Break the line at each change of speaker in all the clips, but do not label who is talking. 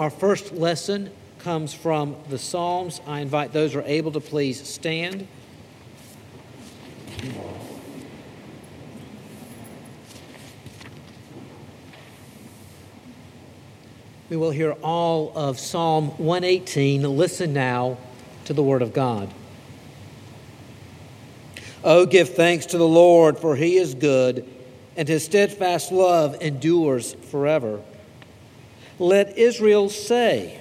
Our first lesson comes from the Psalms. I invite those who are able to please stand. We will hear all of Psalm 118. Listen now to the Word of God. Oh, give thanks to the Lord, for he is good, and his steadfast love endures forever. Let Israel say,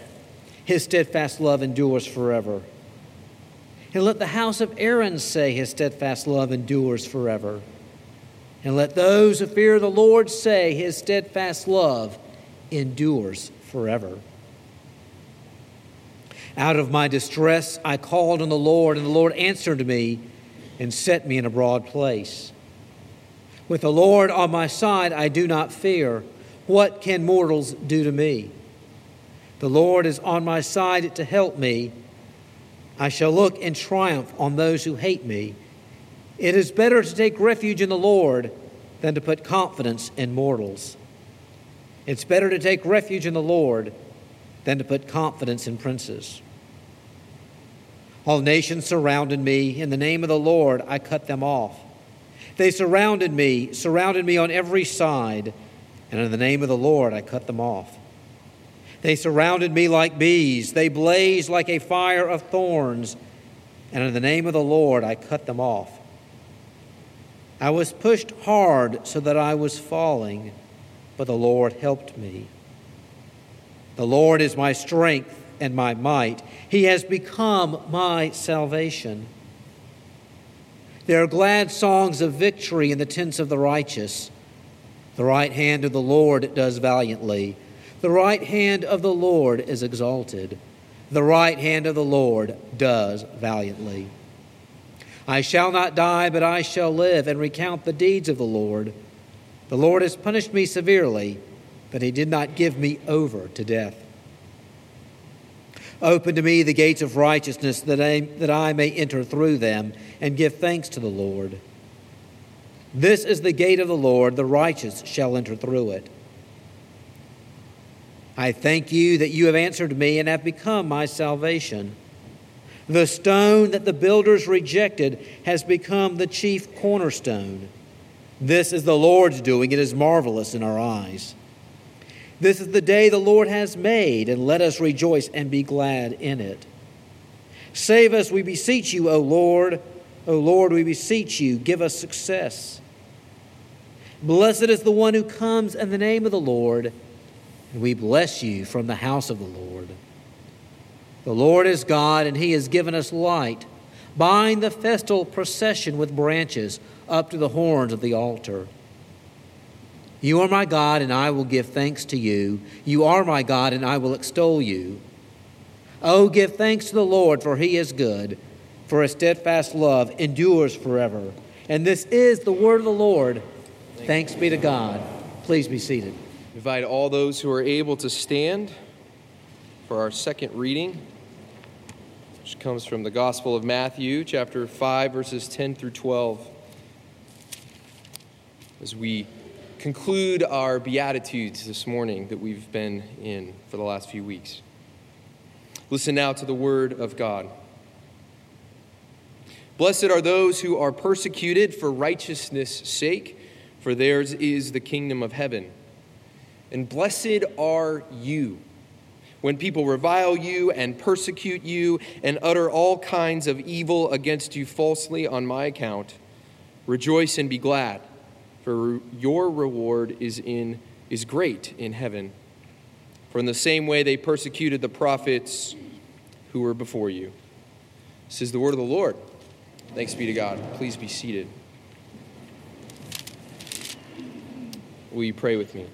His steadfast love endures forever. And let the house of Aaron say, His steadfast love endures forever. And let those who fear the Lord say, His steadfast love endures forever. Out of my distress I called on the Lord, and the Lord answered me and set me in a broad place. With the Lord on my side, I do not fear. What can mortals do to me? The Lord is on my side to help me. I shall look in triumph on those who hate me. It is better to take refuge in the Lord than to put confidence in mortals. It's better to take refuge in the Lord than to put confidence in princes. All nations surrounded me. In the name of the Lord, I cut them off. They surrounded me, surrounded me on every side and in the name of the Lord I cut them off. They surrounded me like bees, they blazed like a fire of thorns, and in the name of the Lord I cut them off. I was pushed hard so that I was falling, but the Lord helped me. The Lord is my strength and my might. He has become my salvation. There are glad songs of victory in the tents of the righteous. The right hand of the Lord does valiantly. The right hand of the Lord is exalted. The right hand of the Lord does valiantly. I shall not die, but I shall live and recount the deeds of the Lord. The Lord has punished me severely, but he did not give me over to death. Open to me the gates of righteousness that I, that I may enter through them and give thanks to the Lord. This is the gate of the Lord, the righteous shall enter through it. I thank you that you have answered me and have become my salvation. The stone that the builders rejected has become the chief cornerstone. This is the Lord's doing, it is marvelous in our eyes. This is the day the Lord has made, and let us rejoice and be glad in it. Save us, we beseech you, O Lord. O Lord, we beseech you, give us success. Blessed is the one who comes in the name of the Lord, and we bless you from the house of the Lord. The Lord is God, and he has given us light. Bind the festal procession with branches up to the horns of the altar. You are my God, and I will give thanks to you. You are my God, and I will extol you. Oh, give thanks to the Lord, for he is good, for his steadfast love endures forever. And this is the word of the Lord. Thanks be to God. Please be seated.
invite all those who are able to stand for our second reading, which comes from the Gospel of Matthew, chapter 5, verses 10 through 12. As we conclude our Beatitudes this morning that we've been in for the last few weeks. Listen now to the Word of God. Blessed are those who are persecuted for righteousness' sake for theirs is the kingdom of heaven. And blessed are you when people revile you and persecute you and utter all kinds of evil against you falsely on my account. Rejoice and be glad, for your reward is, in, is great in heaven. For in the same way they persecuted the prophets who were before you. This is the word of the Lord. Thanks be to God. Please be seated. Will you pray with me?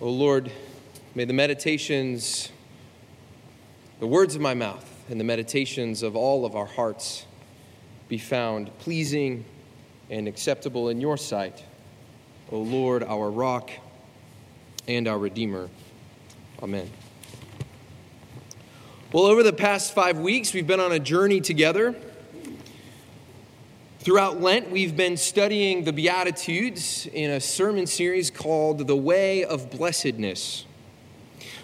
O oh Lord, may the meditations, the words of my mouth, and the meditations of all of our hearts be found pleasing and acceptable in your sight, O Lord, our rock and our Redeemer. Amen. Well, over the past five weeks, we've been on a journey together. Throughout Lent, we've been studying the Beatitudes in a sermon series called The Way of Blessedness.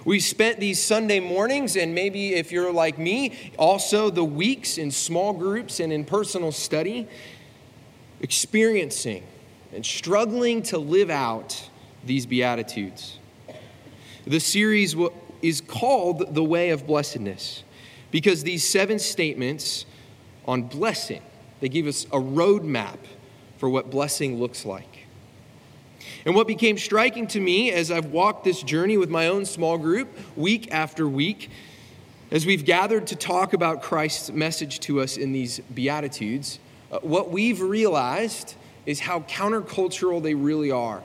We spent these Sunday mornings, and maybe if you're like me, also the weeks in small groups and in personal study, experiencing and struggling to live out these Beatitudes. The series is called The Way of Blessedness because these seven statements on blessing, they give us a roadmap for what blessing looks like. And what became striking to me as I've walked this journey with my own small group week after week, as we've gathered to talk about Christ's message to us in these Beatitudes, uh, what we've realized is how countercultural they really are.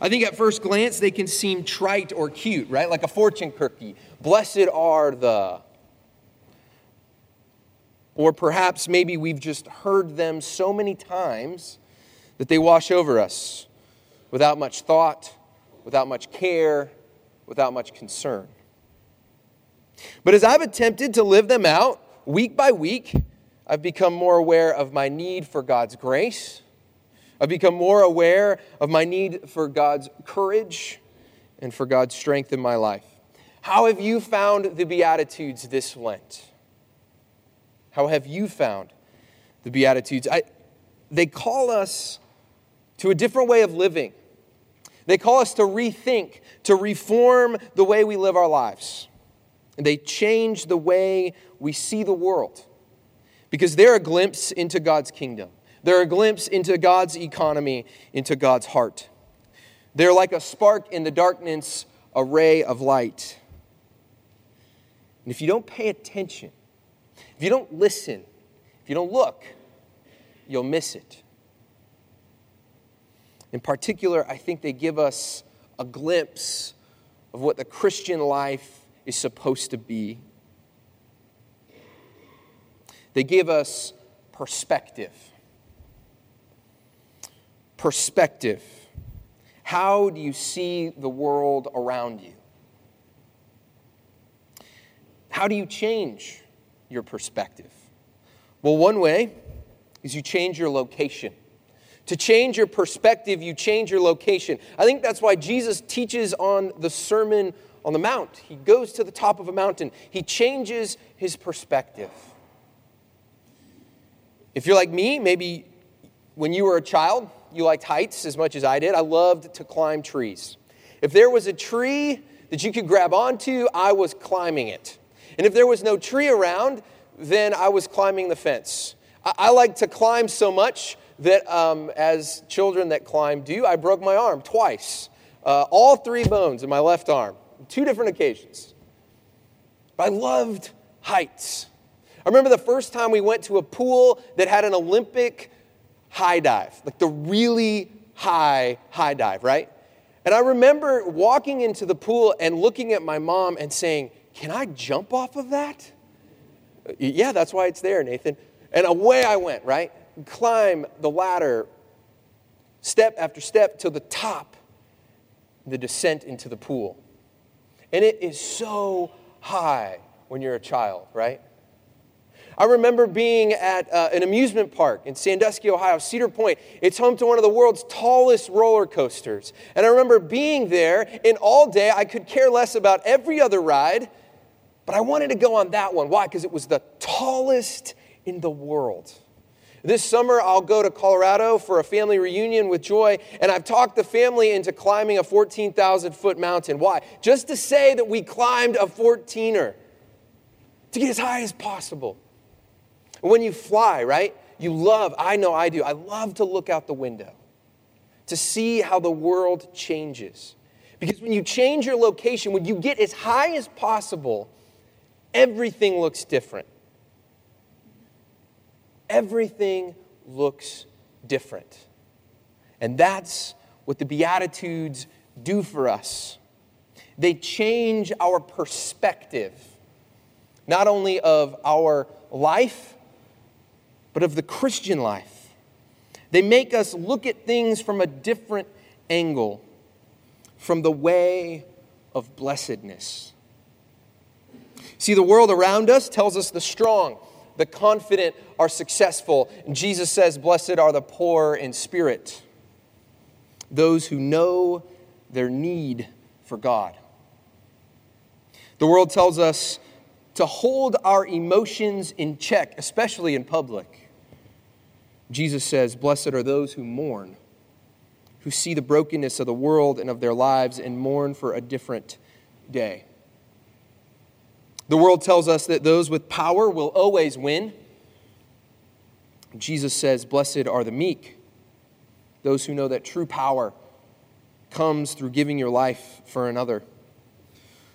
I think at first glance they can seem trite or cute, right? Like a fortune cookie. Blessed are the. Or perhaps maybe we've just heard them so many times that they wash over us without much thought, without much care, without much concern. But as I've attempted to live them out week by week, I've become more aware of my need for God's grace. I've become more aware of my need for God's courage and for God's strength in my life. How have you found the Beatitudes this Lent? How have you found the Beatitudes? I, they call us to a different way of living. They call us to rethink, to reform the way we live our lives. And they change the way we see the world because they're a glimpse into God's kingdom. They're a glimpse into God's economy, into God's heart. They're like a spark in the darkness, a ray of light. And if you don't pay attention, if you don't listen, if you don't look, you'll miss it. In particular, I think they give us a glimpse of what the Christian life is supposed to be. They give us perspective. Perspective. How do you see the world around you? How do you change your perspective? Well, one way is you change your location. To change your perspective, you change your location. I think that's why Jesus teaches on the Sermon on the Mount. He goes to the top of a mountain, he changes his perspective. If you're like me, maybe when you were a child, you liked heights as much as I did. I loved to climb trees. If there was a tree that you could grab onto, I was climbing it. And if there was no tree around, then I was climbing the fence. I, I like to climb so much that um, as children that climb do, I broke my arm twice. Uh, all three bones in my left arm, two different occasions. But I loved heights. I remember the first time we went to a pool that had an Olympic high dive, like the really high high dive, right? And I remember walking into the pool and looking at my mom and saying, Can I jump off of that? Yeah, that's why it's there, Nathan. And away I went, right? climb the ladder step after step to the top, the descent into the pool. And it is so high when you're a child, right? I remember being at uh, an amusement park in Sandusky, Ohio, Cedar Point. It's home to one of the world's tallest roller coasters. And I remember being there, and all day I could care less about every other ride, but I wanted to go on that one. Why? Because it was the tallest in the world. This summer, I'll go to Colorado for a family reunion with Joy, and I've talked the family into climbing a 14,000 foot mountain. Why? Just to say that we climbed a 14er, to get as high as possible. When you fly, right? You love, I know I do, I love to look out the window to see how the world changes. Because when you change your location, when you get as high as possible, everything looks different. Everything looks different. And that's what the Beatitudes do for us. They change our perspective, not only of our life, but of the Christian life. They make us look at things from a different angle, from the way of blessedness. See, the world around us tells us the strong, the confident are successful. And Jesus says, Blessed are the poor in spirit, those who know their need for God. The world tells us to hold our emotions in check, especially in public. Jesus says, Blessed are those who mourn, who see the brokenness of the world and of their lives and mourn for a different day. The world tells us that those with power will always win. Jesus says, Blessed are the meek, those who know that true power comes through giving your life for another.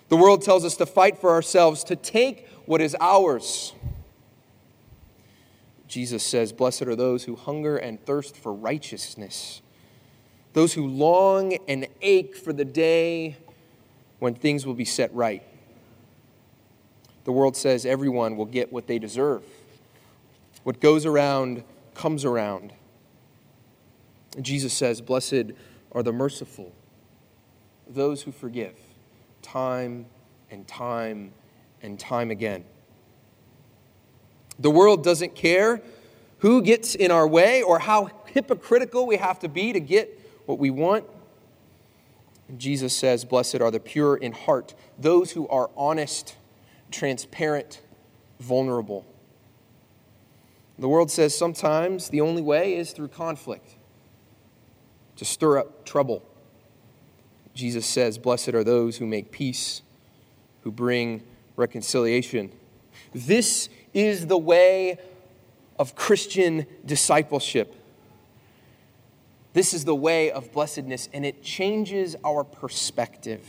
The world tells us to fight for ourselves, to take what is ours. Jesus says, Blessed are those who hunger and thirst for righteousness, those who long and ache for the day when things will be set right. The world says everyone will get what they deserve. What goes around comes around. And Jesus says, Blessed are the merciful, those who forgive, time and time and time again. The world doesn't care who gets in our way or how hypocritical we have to be to get what we want. And Jesus says, Blessed are the pure in heart, those who are honest transparent, vulnerable. The world says sometimes the only way is through conflict, to stir up trouble. Jesus says, Blessed are those who make peace, who bring reconciliation. This is the way of Christian discipleship. This is the way of blessedness, and it changes our perspective.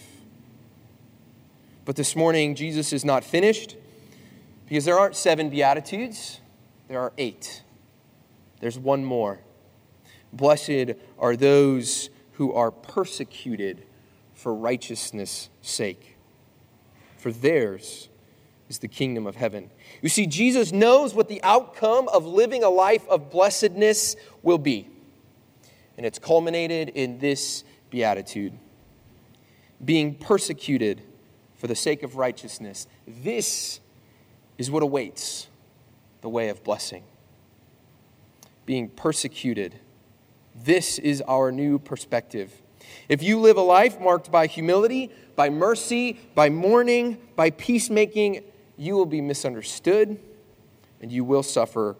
But this morning, Jesus is not finished because there aren't seven Beatitudes, there are eight. There's one more. Blessed are those who are persecuted for righteousness' sake, for theirs is the kingdom of heaven. You see, Jesus knows what the outcome of living a life of blessedness will be. And it's culminated in this beatitude being persecuted for the sake of righteousness. This is what awaits the way of blessing. Being persecuted. This is our new perspective. If you live a life marked by humility, by mercy, by mourning, by peacemaking, you will be misunderstood and you will suffer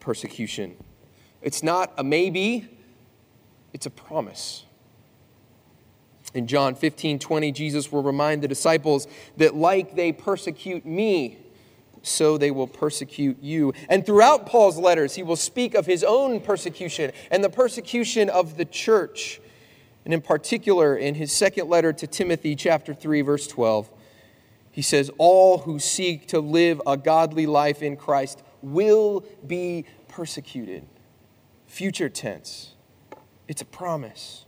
persecution. It's not a maybe, it's a promise. In John 15, 20, Jesus will remind the disciples that, like they persecute me, so they will persecute you. And throughout Paul's letters, he will speak of his own persecution and the persecution of the church. And in particular, in his second letter to Timothy, chapter 3, verse 12, he says, All who seek to live a godly life in Christ will be persecuted. Future tense. It's a promise.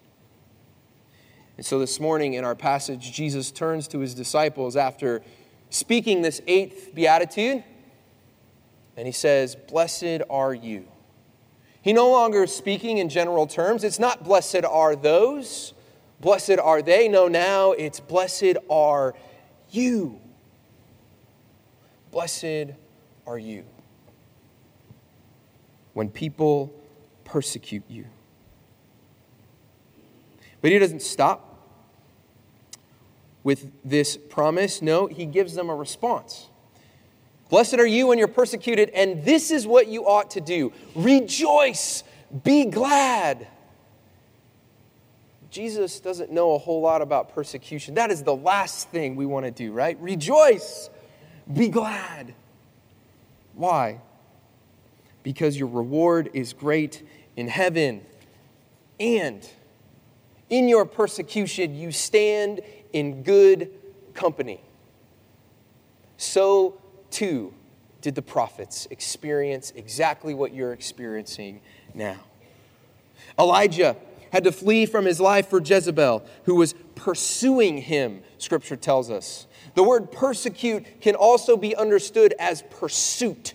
And so this morning in our passage, Jesus turns to his disciples after speaking this eighth beatitude, and he says, Blessed are you. He no longer is speaking in general terms. It's not blessed are those, blessed are they. No, now it's blessed are you. Blessed are you. When people persecute you. But he doesn't stop with this promise. No, he gives them a response. Blessed are you when you're persecuted, and this is what you ought to do rejoice, be glad. Jesus doesn't know a whole lot about persecution. That is the last thing we want to do, right? Rejoice, be glad. Why? because your reward is great in heaven. And in your persecution, you stand in good company. So, too, did the prophets experience exactly what you're experiencing now. Elijah had to flee from his life for Jezebel, who was pursuing him, scripture tells us. The word persecute can also be understood as pursuit.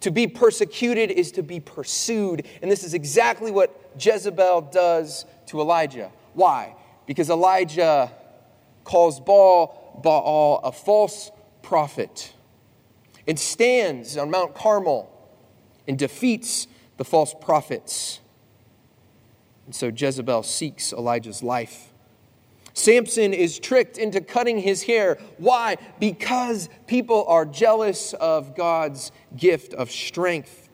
To be persecuted is to be pursued. And this is exactly what Jezebel does to Elijah. Why? Because Elijah calls Baal, Baal a false prophet and stands on Mount Carmel and defeats the false prophets. And so Jezebel seeks Elijah's life. Samson is tricked into cutting his hair. Why? Because people are jealous of God's gift of strength.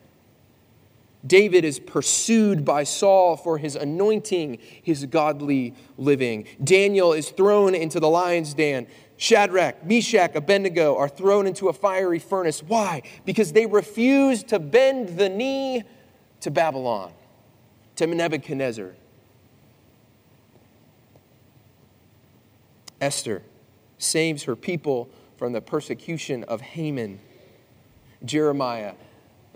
David is pursued by Saul for his anointing, his godly living. Daniel is thrown into the lion's den. Shadrach, Meshach, Abednego are thrown into a fiery furnace. Why? Because they refuse to bend the knee to Babylon, to Nebuchadnezzar. Esther saves her people from the persecution of Haman. Jeremiah,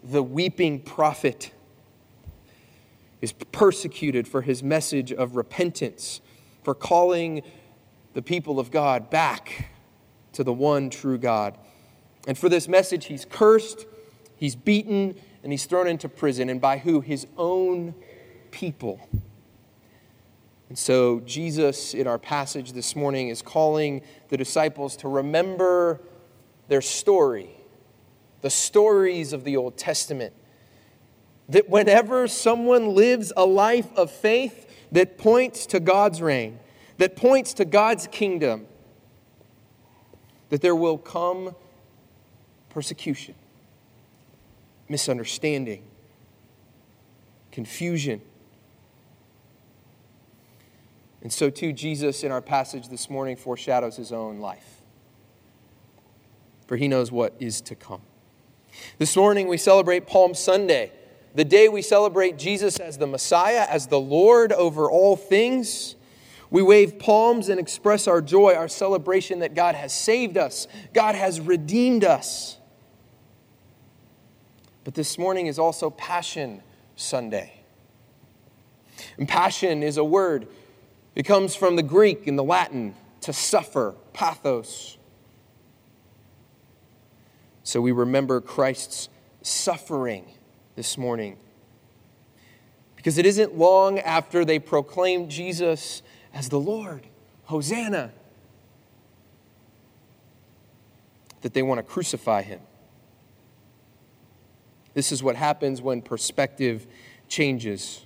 the weeping prophet, is persecuted for his message of repentance, for calling the people of God back to the one true God. And for this message, he's cursed, he's beaten, and he's thrown into prison. And by who? His own people. And so, Jesus, in our passage this morning, is calling the disciples to remember their story, the stories of the Old Testament. That whenever someone lives a life of faith that points to God's reign, that points to God's kingdom, that there will come persecution, misunderstanding, confusion and so, too, Jesus in our passage this morning foreshadows his own life. For he knows what is to come. This morning we celebrate Palm Sunday, the day we celebrate Jesus as the Messiah, as the Lord over all things. We wave palms and express our joy, our celebration that God has saved us, God has redeemed us. But this morning is also Passion Sunday. And passion is a word it comes from the Greek and the Latin to suffer, pathos. So we remember Christ's suffering this morning. Because it isn't long after they proclaimed Jesus as the Lord, Hosanna, that they want to crucify him. This is what happens when perspective changes.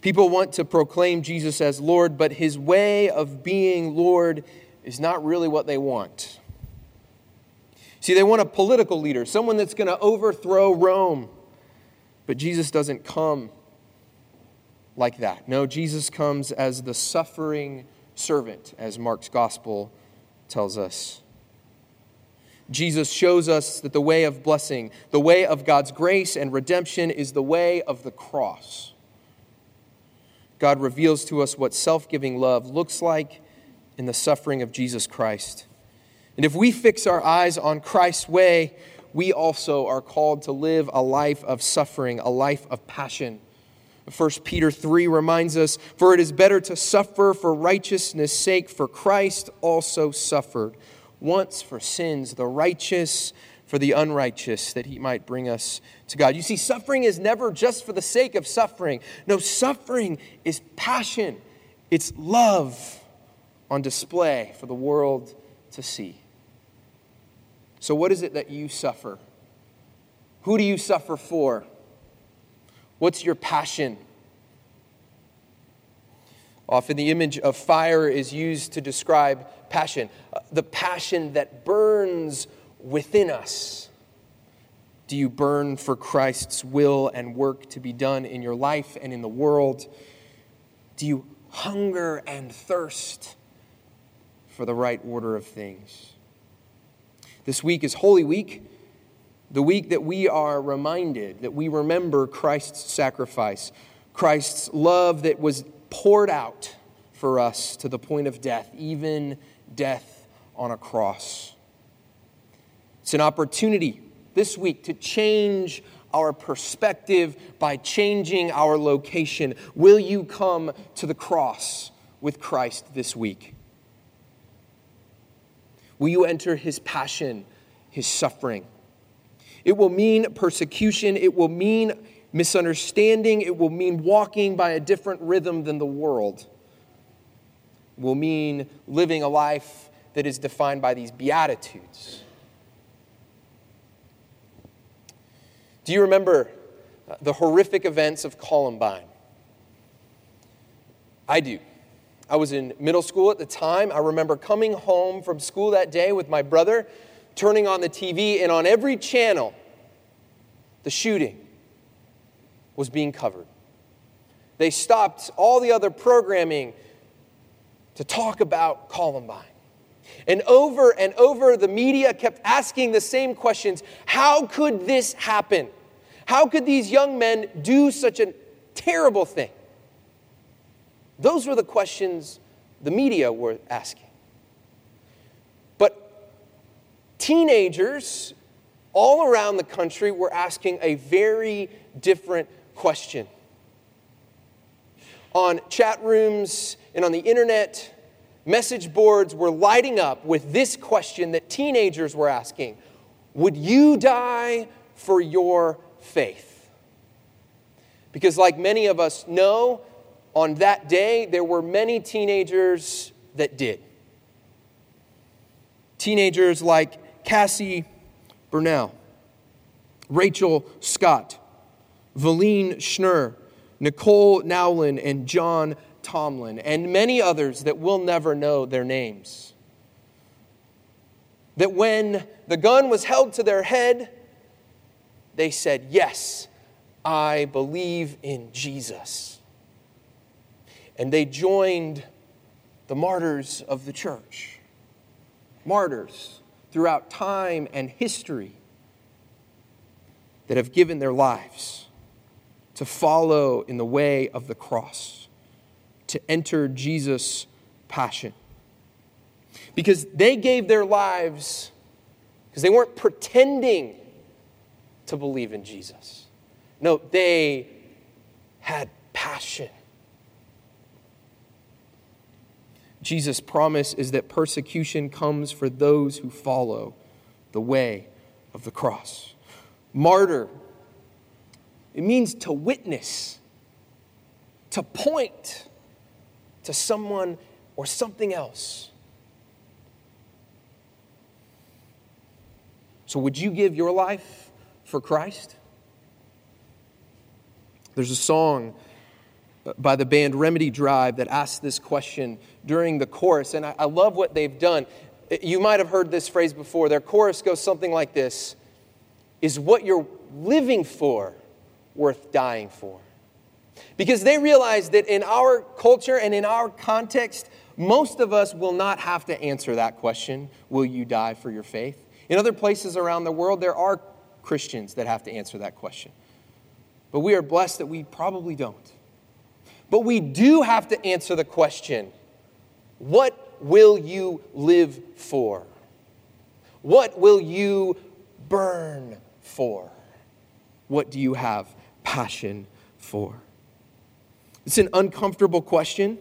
People want to proclaim Jesus as Lord, but his way of being Lord is not really what they want. See, they want a political leader, someone that's going to overthrow Rome. But Jesus doesn't come like that. No, Jesus comes as the suffering servant, as Mark's gospel tells us. Jesus shows us that the way of blessing, the way of God's grace and redemption, is the way of the cross. God reveals to us what self giving love looks like in the suffering of Jesus Christ. And if we fix our eyes on Christ's way, we also are called to live a life of suffering, a life of passion. 1 Peter 3 reminds us, For it is better to suffer for righteousness' sake, for Christ also suffered once for sins, the righteous for the unrighteous, that he might bring us to God. You see, suffering is never just for the sake of suffering. No, suffering is passion, it's love on display for the world to see. So, what is it that you suffer? Who do you suffer for? What's your passion? Often the image of fire is used to describe passion, uh, the passion that burns within us? Do you burn for Christ's will and work to be done in your life and in the world? Do you hunger and thirst for the right order of things? This week is Holy Week, the week that we are reminded, that we remember Christ's sacrifice, Christ's love that was poured out for us to the point of death, even death on a cross. It's an opportunity this week to change our perspective by changing our location. Will you come to the cross with Christ this week? Will you enter his passion, his suffering? It will mean persecution. It will mean misunderstanding. It will mean walking by a different rhythm than the world. It will mean living a life that is defined by these beatitudes. Do you remember uh, the horrific events of Columbine? I do. I was in middle school at the time. I remember coming home from school that day with my brother, turning on the TV, and on every channel, the shooting was being covered. They stopped all the other programming to talk about Columbine. And over and over, the media kept asking the same questions How could this happen? How could these young men do such a terrible thing? Those were the questions the media were asking. But teenagers all around the country were asking a very different question. On chat rooms and on the internet, message boards were lighting up with this question that teenagers were asking Would you die for your faith? Because, like many of us know, on that day, there were many teenagers that did. Teenagers like Cassie Bernall, Rachel Scott, Valeen Schnurr, Nicole Nowlen, and John Tomlin, and many others that we'll never know their names. That when the gun was held to their head, they said, Yes, I believe in Jesus and they joined the martyrs of the church. Martyrs throughout time and history that have given their lives to follow in the way of the cross, to enter Jesus' passion. Because they gave their lives because they weren't pretending to believe in Jesus. No, they had passion. Jesus' promise is that persecution comes for those who follow the way of the cross. Martyr, it means to witness, to point to someone or something else. So, would you give your life for Christ? There's a song by the band Remedy Drive that asks this question during the chorus. And I, I, love what they've done. You might have heard this phrase before. Their chorus goes something like this Is what you're living for worth dying for? Because they realize that in our culture and in our context, most of us will not have to answer that question Will you die for your faith? In other places around the world, there are Christians that have to answer that question. But we are blessed that we probably don't. But we do have to answer the question what will you live for? What will you burn for? What do you have passion for? It's an uncomfortable question.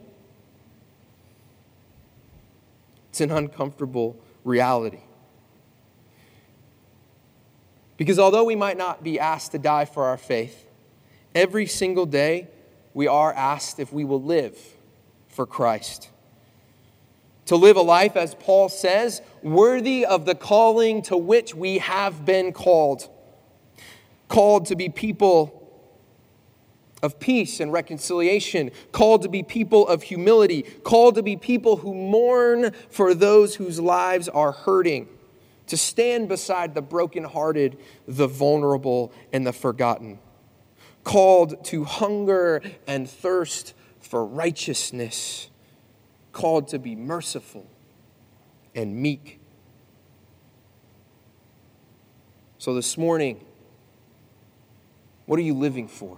It's an uncomfortable reality. Because although we might not be asked to die for our faith, every single day we are asked if we will live for Christ. To live a life, as Paul says, worthy of the calling to which we have been called. Called to be people of peace and reconciliation, called to be people of humility, called to be people who mourn for those whose lives are hurting, to stand beside the brokenhearted, the vulnerable, and the forgotten called to hunger and thirst for righteousness, called to be merciful and meek. So this morning, what are you living for?